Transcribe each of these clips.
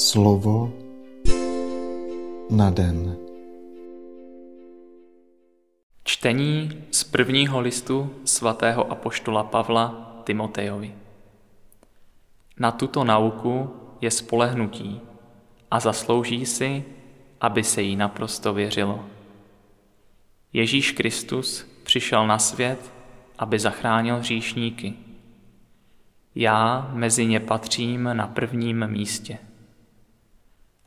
Slovo na den. Čtení z prvního listu svatého apoštola Pavla Timotejovi. Na tuto nauku je spolehnutí a zaslouží si, aby se jí naprosto věřilo. Ježíš Kristus přišel na svět, aby zachránil hříšníky. Já mezi ně patřím na prvním místě.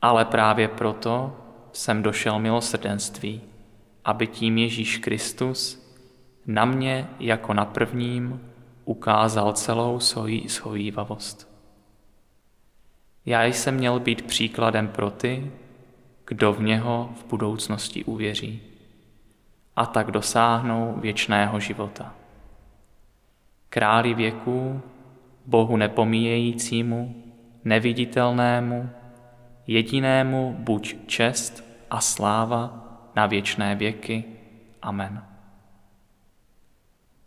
Ale právě proto jsem došel milosrdenství, aby tím Ježíš Kristus na mě jako na prvním ukázal celou svoji schovývavost. Já jsem měl být příkladem pro ty, kdo v něho v budoucnosti uvěří a tak dosáhnou věčného života. Králi věků, Bohu nepomíjejícímu, neviditelnému, jedinému buď čest a sláva na věčné věky. Amen.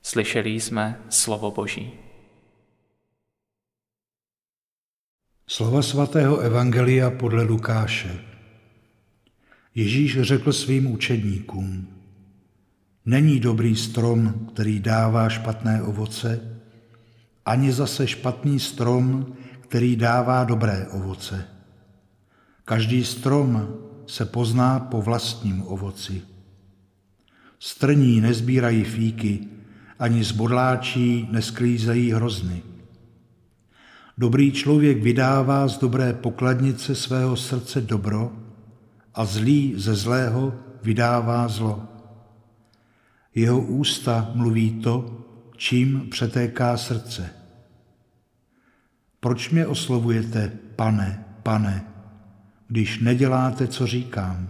Slyšeli jsme slovo Boží. Slova svatého Evangelia podle Lukáše. Ježíš řekl svým učedníkům, Není dobrý strom, který dává špatné ovoce, ani zase špatný strom, který dává dobré ovoce. Každý strom se pozná po vlastním ovoci. Strní nezbírají fíky, ani z bodláčí nesklízejí hrozny. Dobrý člověk vydává z dobré pokladnice svého srdce dobro a zlý ze zlého vydává zlo. Jeho ústa mluví to, čím přetéká srdce. Proč mě oslovujete, pane, pane, když neděláte, co říkám?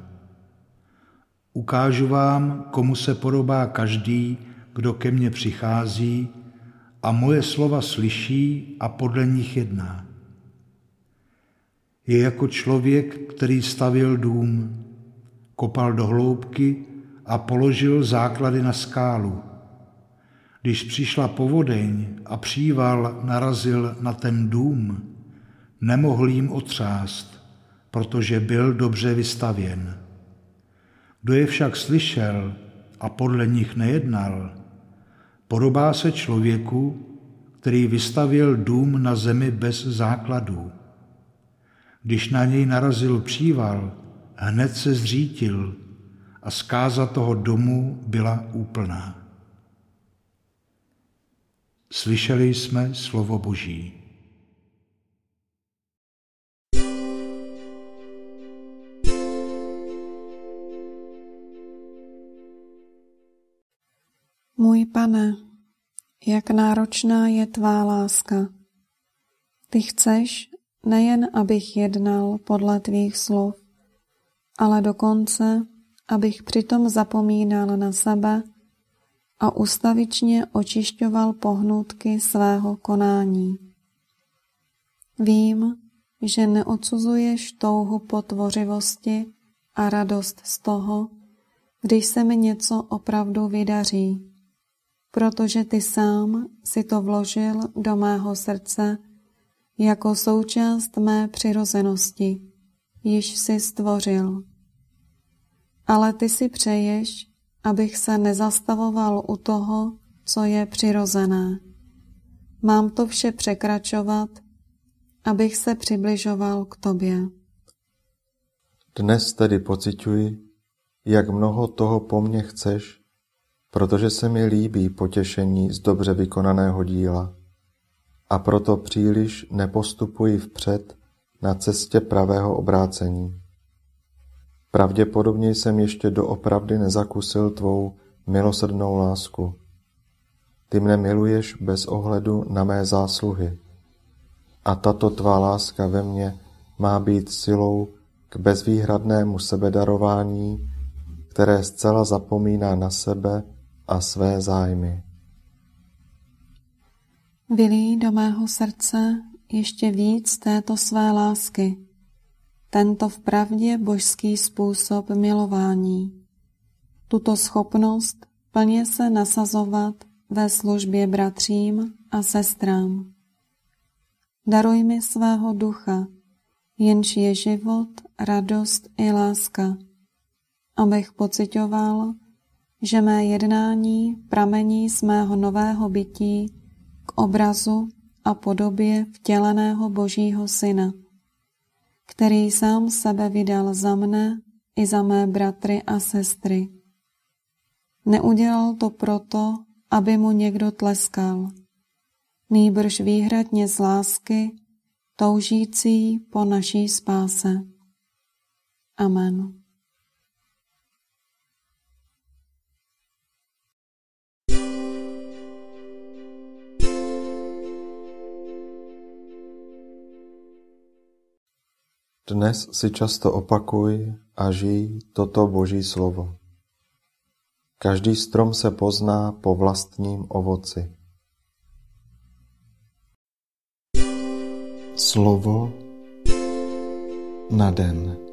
Ukážu vám, komu se podobá každý, kdo ke mně přichází a moje slova slyší a podle nich jedná. Je jako člověk, který stavil dům, kopal do hloubky a položil základy na skálu. Když přišla povodeň a příval narazil na ten dům, nemohl jim otřást, protože byl dobře vystavěn. Kdo je však slyšel a podle nich nejednal, podobá se člověku, který vystavil dům na zemi bez základů. Když na něj narazil příval, hned se zřítil a zkáza toho domu byla úplná. Slyšeli jsme slovo Boží. Můj pane, jak náročná je tvá láska. Ty chceš nejen, abych jednal podle tvých slov, ale dokonce, abych přitom zapomínal na sebe a ustavičně očišťoval pohnutky svého konání. Vím, že neodsuzuješ touhu po tvořivosti a radost z toho, když se mi něco opravdu vydaří, protože ty sám si to vložil do mého srdce jako součást mé přirozenosti, již si stvořil. Ale ty si přeješ, abych se nezastavoval u toho, co je přirozené. Mám to vše překračovat, abych se přibližoval k tobě. Dnes tedy pociťuji, jak mnoho toho po mně chceš, protože se mi líbí potěšení z dobře vykonaného díla. A proto příliš nepostupuji vpřed na cestě pravého obrácení. Pravděpodobně jsem ještě doopravdy nezakusil tvou milosrdnou lásku. Ty mne miluješ bez ohledu na mé zásluhy. A tato tvá láska ve mně má být silou k bezvýhradnému sebedarování, které zcela zapomíná na sebe a své zájmy. Vylí do mého srdce ještě víc této své lásky, tento vpravdě božský způsob milování, tuto schopnost plně se nasazovat ve službě bratřím a sestrám. Daruj mi svého ducha, jenž je život, radost i láska, abych pocitoval, že mé jednání pramení z mého nového bytí k obrazu a podobě vtěleného Božího Syna, který sám sebe vydal za mne i za mé bratry a sestry. Neudělal to proto, aby mu někdo tleskal, nýbrž výhradně z lásky, toužící po naší spáse. Amen. Dnes si často opakuj a žij toto Boží slovo. Každý strom se pozná po vlastním ovoci. Slovo na den.